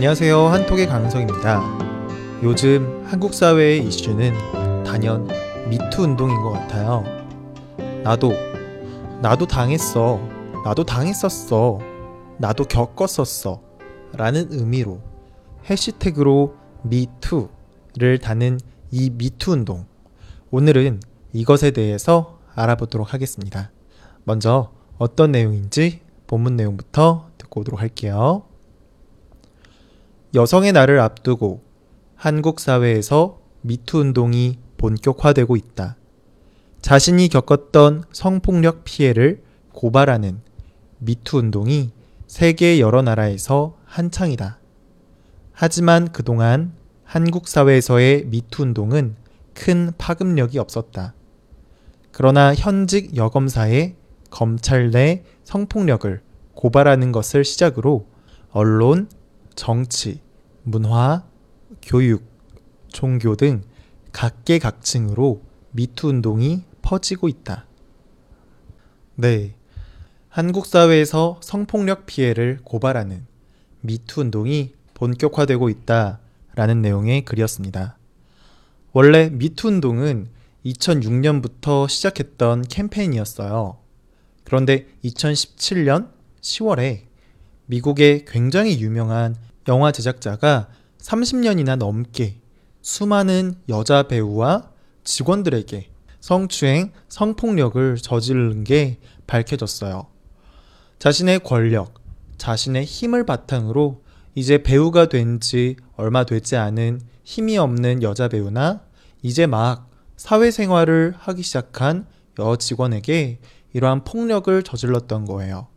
안녕하세요. 한톡의 강성입니다. 요즘 한국 사회의 이슈는 단연 미투 운동인 것 같아요. 나도, 나도 당했어. 나도 당했었어. 나도 겪었었어. 라는 의미로 해시태그로 미투를 다는 이 미투 운동. 오늘은 이것에 대해서 알아보도록 하겠습니다. 먼저 어떤 내용인지 본문 내용부터 듣고 오도록 할게요. 여성의 날을 앞두고 한국 사회에서 미투 운동이 본격화되고 있다. 자신이 겪었던 성폭력 피해를 고발하는 미투 운동이 세계 여러 나라에서 한창이다. 하지만 그동안 한국 사회에서의 미투 운동은 큰 파급력이 없었다. 그러나 현직 여검사의 검찰 내 성폭력을 고발하는 것을 시작으로 언론, 정치, 문화, 교육, 종교 등 각계각층으로 미투 운동이 퍼지고 있다. 네. 한국 사회에서 성폭력 피해를 고발하는 미투 운동이 본격화되고 있다라는 내용의 글이었습니다. 원래 미투 운동은 2006년부터 시작했던 캠페인이었어요. 그런데 2017년 10월에 미국의 굉장히 유명한 영화 제작자가 30년이나 넘게 수많은 여자 배우와 직원들에게 성추행, 성폭력을 저지른 게 밝혀졌어요. 자신의 권력, 자신의 힘을 바탕으로 이제 배우가 된 지 얼마 되지 않은 힘이 없는 여자 배우나 이제 막 사회생활을 하기 시작한 여 직원에게 이러한 폭력을 저질렀던 거예요.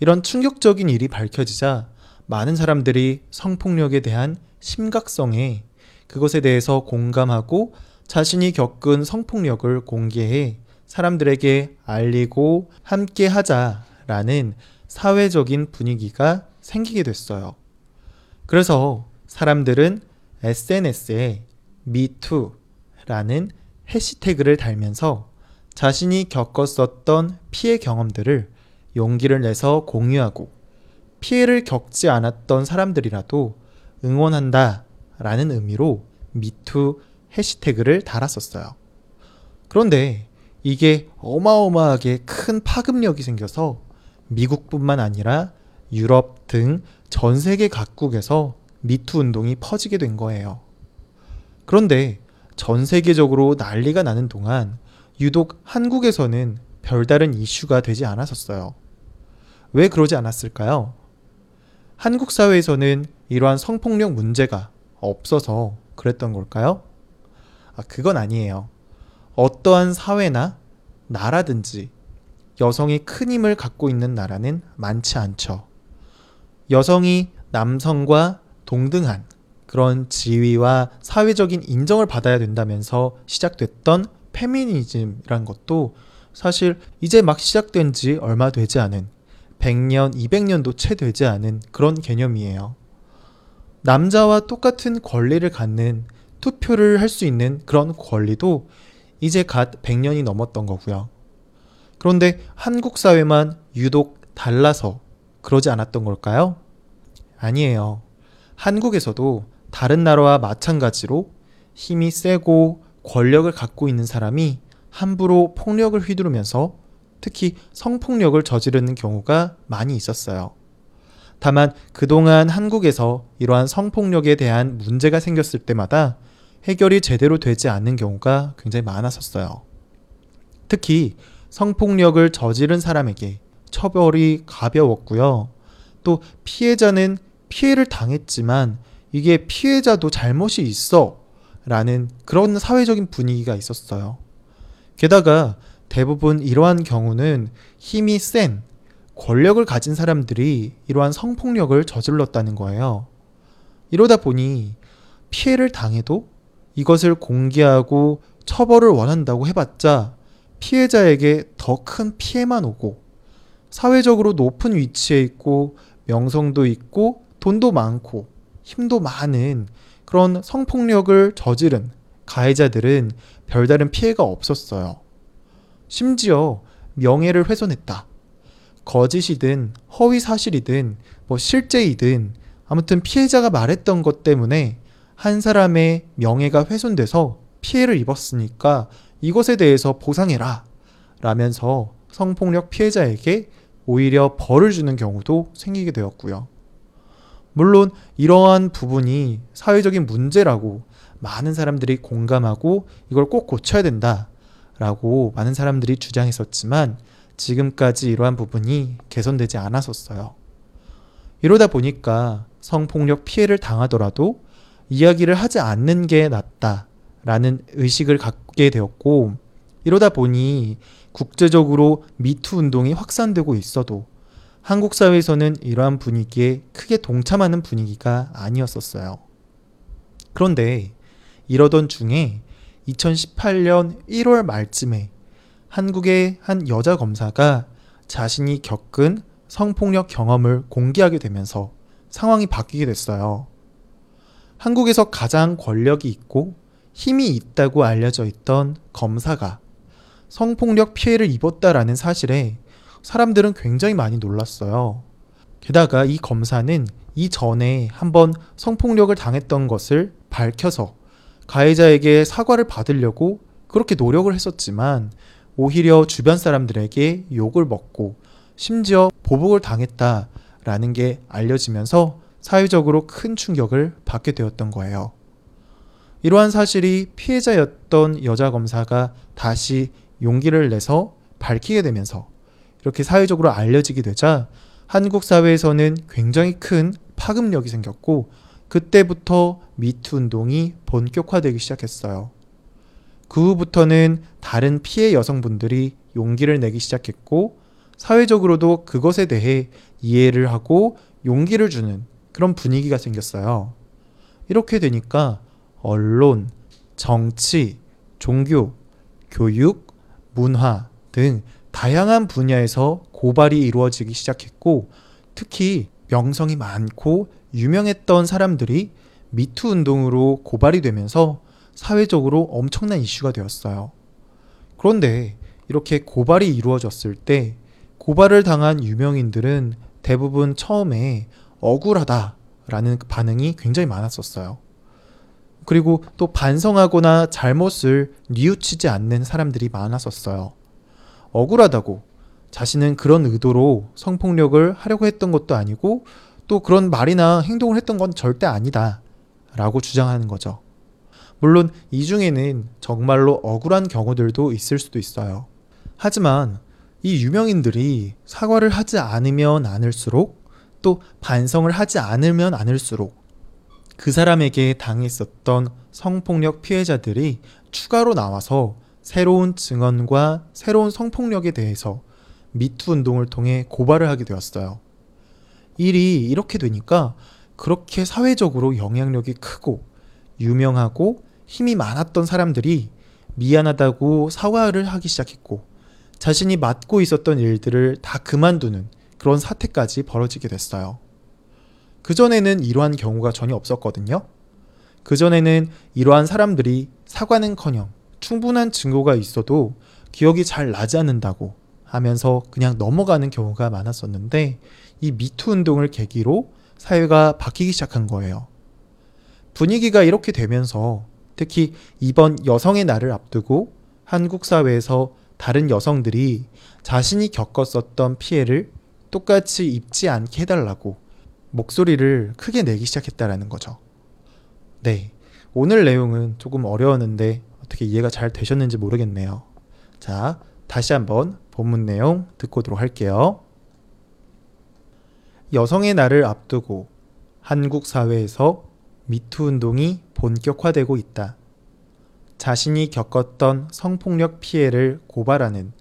이런 충격적인 일이 밝혀지자 많은 사람들이 성폭력에 대한 심각성에 그것에 대해서 공감하고 자신이 겪은 성폭력을 공개해 사람들에게 알리고 함께 하자라는 사회적인 분위기가 생기게 됐어요. 그래서 사람들은 SNS에 MeToo라는 해시태그를 달면서 자신이 겪었었던 피해 경험들을 용기를 내서 공유하고 피해를 겪지 않았던 사람들이라도 응원한다 라는 의미로 미투 해시태그를 달았었어요. 그런데 이게 어마어마하게 큰 파급력이 생겨서 미국뿐만 아니라 유럽 등 전 세계 각국에서 미투 운동이 퍼지게 된 거예요. 그런데 전 세계적으로 난리가 나는 동안 유독 한국에서는 별다른 이슈가 되지 않았었어요. 왜 그러지 않았을까요? 한국 사회에서는 이러한 성폭력 문제가 없어서 그랬던 걸까요? 아, 그건 아니에요. 어떠한 사회나 나라든지 여성이 큰 힘을 갖고 있는 나라는 많지 않죠. 여성이 남성과 동등한 그런 지위와 사회적인 인정을 받아야 된다면서 시작됐던 페미니즘이란 것도 사실 이제 막 시작된 지 얼마 되지 않은 100년, 200년도 채 되지 않은 그런 개념이에요. 남자와 똑같은 권리를 갖는 투표를 할 수 있는 그런 권리도 이제 갓 100년이 넘었던 거고요. 그런데 한국 사회만 유독 달라서 그러지 않았던 걸까요? 아니에요. 한국에서도 다른 나라와 마찬가지로 힘이 세고 권력을 갖고 있는 사람이 함부로 폭력을 휘두르면서 특히 성폭력을 저지르는 경우가 많이 있었어요. 다만 그동안 한국에서 이러한 성폭력에 대한 문제가 생겼을 때마다 해결이 제대로 되지 않는 경우가 굉장히 많았었어요. 특히 성폭력을 저지른 사람에게 처벌이 가벼웠고요. 또 피해자는 피해를 당했지만 이게 피해자도 잘못이 있어 라는 그런 사회적인 분위기가 있었어요. 게다가 대부분 이러한 경우는 힘이 센 권력을 가진 사람들이 이러한 성폭력을 저질렀다는 거예요. 이러다 보니 피해를 당해도 이것을 공개하고 처벌을 원한다고 해봤자 피해자에게 더 큰 피해만 오고 사회적으로 높은 위치에 있고 명성도 있고 돈도 많고 힘도 많은 그런 성폭력을 저지른 가해자들은 별다른 피해가 없었어요. 심지어 명예를 훼손했다. 거짓이든 허위 사실이든 뭐 실제이든 아무튼 피해자가 말했던 것 때문에 한 사람의 명예가 훼손돼서 피해를 입었으니까 이것에 대해서 보상해라 라면서 성폭력 피해자에게 오히려 벌을 주는 경우도 생기게 되었고요. 물론 이러한 부분이 사회적인 문제라고 많은 사람들이 공감하고 이걸 꼭 고쳐야 된다 라고 많은 사람들이 주장했었지만 지금까지 이러한 부분이 개선되지 않았었어요. 이러다 보니까 성폭력 피해를 당하더라도 이야기를 하지 않는 게 낫다라는 의식을 갖게 되었고 이러다 보니 국제적으로 미투 운동이 확산되고 있어도 한국 사회에서는 이러한 분위기에 크게 동참하는 분위기가 아니었었어요. 그런데 이러던 중에 2018년 1월 말쯤에 한국의 한 여자 검사가 자신이 겪은 성폭력 경험을 공개하게 되면서 상황이 바뀌게 됐어요. 한국에서 가장 권력이 있고 힘이 있다고 알려져 있던 검사가 성폭력 피해를 입었다라는 사실에 사람들은 굉장히 많이 놀랐어요. 게다가 이 검사는 이전에 한번 성폭력을 당했던 것을 밝혀서 가해자에게 사과를 받으려고 그렇게 노력을 했었지만 오히려 주변 사람들에게 욕을 먹고 심지어 보복을 당했다라는 게 알려지면서 사회적으로 큰 충격을 받게 되었던 거예요. 이러한 사실이 피해자였던 여자 검사가 다시 용기를 내서 밝히게 되면서 이렇게 사회적으로 알려지게 되자 한국 사회에서는 굉장히 큰 파급력이 생겼고 그때부터 미투 운동이 본격화되기 시작했어요. 그 후부터는 다른 피해 여성분들이 용기를 내기 시작했고 사회적으로도 그것에 대해 이해를 하고 용기를 주는 그런 분위기가 생겼어요. 이렇게 되니까 언론, 정치, 종교, 교육, 문화 등 다양한 분야에서 고발이 이루어지기 시작했고 특히 명성이 많고 유명했던 사람들이 미투 운동으로 고발이 되면서 사회적으로 엄청난 이슈가 되었어요. 그런데 이렇게 고발이 이루어졌을 때 고발을 당한 유명인들은 대부분 처음에 억울하다라는 반응이 굉장히 많았었어요. 그리고 또 반성하거나 잘못을 뉘우치지 않는 사람들이 많았었어요. 억울하다고 자신은 그런 의도로 성폭력을 하려고 했던 것도 아니고 또 그런 말이나 행동을 했던 건 절대 아니다. 라고 주장하는 거죠. 물론 이 중에는 정말로 억울한 경우들도 있을 수도 있어요. 하지만 이 유명인들이 사과를 하지 않으면 않을수록 또 반성을 하지 않으면 않을수록 그 사람에게 당했었던 성폭력 피해자들이 추가로 나와서 새로운 증언과 새로운 성폭력에 대해서 미투 운동을 통해 고발을 하게 되었어요. 일이 이렇게 되니까 그렇게 사회적으로 영향력이 크고 유명하고 힘이 많았던 사람들이 미안하다고 사과를 하기 시작했고 자신이 맡고 있었던 일들을 다 그만두는 그런 사태까지 벌어지게 됐어요. 그전에는 이러한 경우가 전혀 없었거든요. 그전에는 이러한 사람들이 사과는 커녕 충분한 증거가 있어도 기억이 잘 나지 않는다고 하면서 그냥 넘어가는 경우가 많았었는데 이 미투 운동을 계기로 사회가 바뀌기 시작한 거예요. 분위기가 이렇게 되면서 특히 이번 여성의 날을 앞두고 한국 사회에서 다른 여성들이 자신이 겪었었던 피해를 똑같이 입지 않게 해달라고 목소리를 크게 내기 시작했다라는 거죠. 네. 오늘 내용은 조금 어려웠는데 어떻게 이해가 잘 되셨는지 모르겠네요. 자, 다시 한번 본문 내용 듣고 오도록 할게요. 여성의 날을 앞두고 한국 사회에서 미투 운동이 본격화되고 있다. 자신이 겪었던 성폭력 피해를 고발하는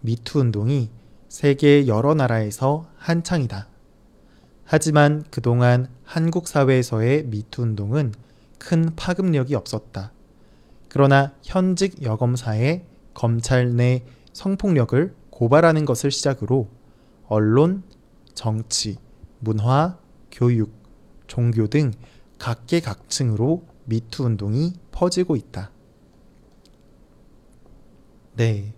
미투 운동이 세계 여러 나라에서 한창이다. 하지만 그동안 한국 사회에서의 미투 운동은 큰 파급력이 없었다. 그러나 현직 여검사의 검찰 내 성폭력을 고발하는 것을 시작으로 언론, 정치, 문화, 교육, 종교 등 각계각층으로 미투 운동이 퍼지고 있다. 네.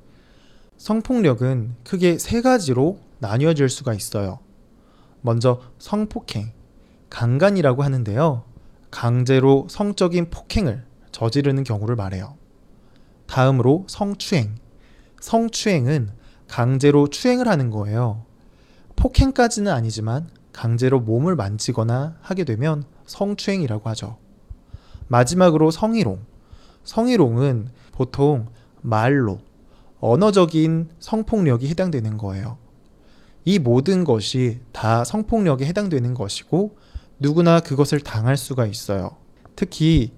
성폭력은 크게 세 가지로 나뉘어질 수가 있어요. 먼저 성폭행. 강간이라고 하는데요. 강제로 성적인 폭행을 저지르는 경우를 말해요. 다음으로 성추행. 성추행은 강제로 추행을 하는 거예요. 폭행까지는 아니지만 강제로 몸을 만지거나 하게 되면 성추행이라고 하죠. 마지막으로 성희롱. 성희롱은 보통 말로 언어적인 성폭력이 해당되는 거예요. 이 모든 것이 다 성폭력에 해당되는 것이고 누구나 그것을 당할 수가 있어요. 특히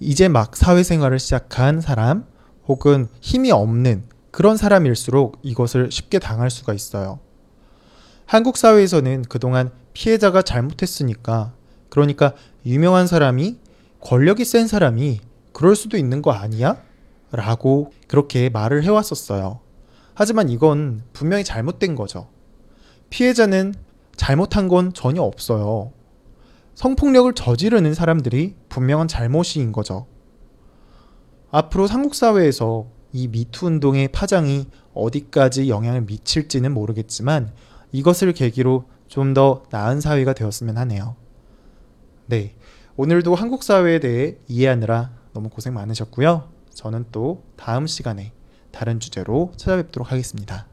이제 막 사회생활을 시작한 사람 혹은 힘이 없는 그런 사람일수록 이것을 쉽게 당할 수가 있어요. 한국 사회에서는 그동안 피해자가 잘못했으니까 그러니까 유명한 사람이 권력이 센 사람이 그럴 수도 있는 거 아니야? 라고 그렇게 말을 해왔었어요. 하지만 이건 분명히 잘못된 거죠. 피해자는 잘못한 건 전혀 없어요. 성폭력을 저지르는 사람들이 분명한 잘못인 거죠. 앞으로 한국 사회에서 이 미투 운동의 파장이 어디까지 영향을 미칠지는 모르겠지만 이것을 계기로 좀 더 나은 사회가 되었으면 하네요. 네. 오늘도 한국 사회에 대해 이해하느라 너무 고생 많으셨고요. 저는 또 다음 시간에 다른 주제로 찾아뵙도록 하겠습니다.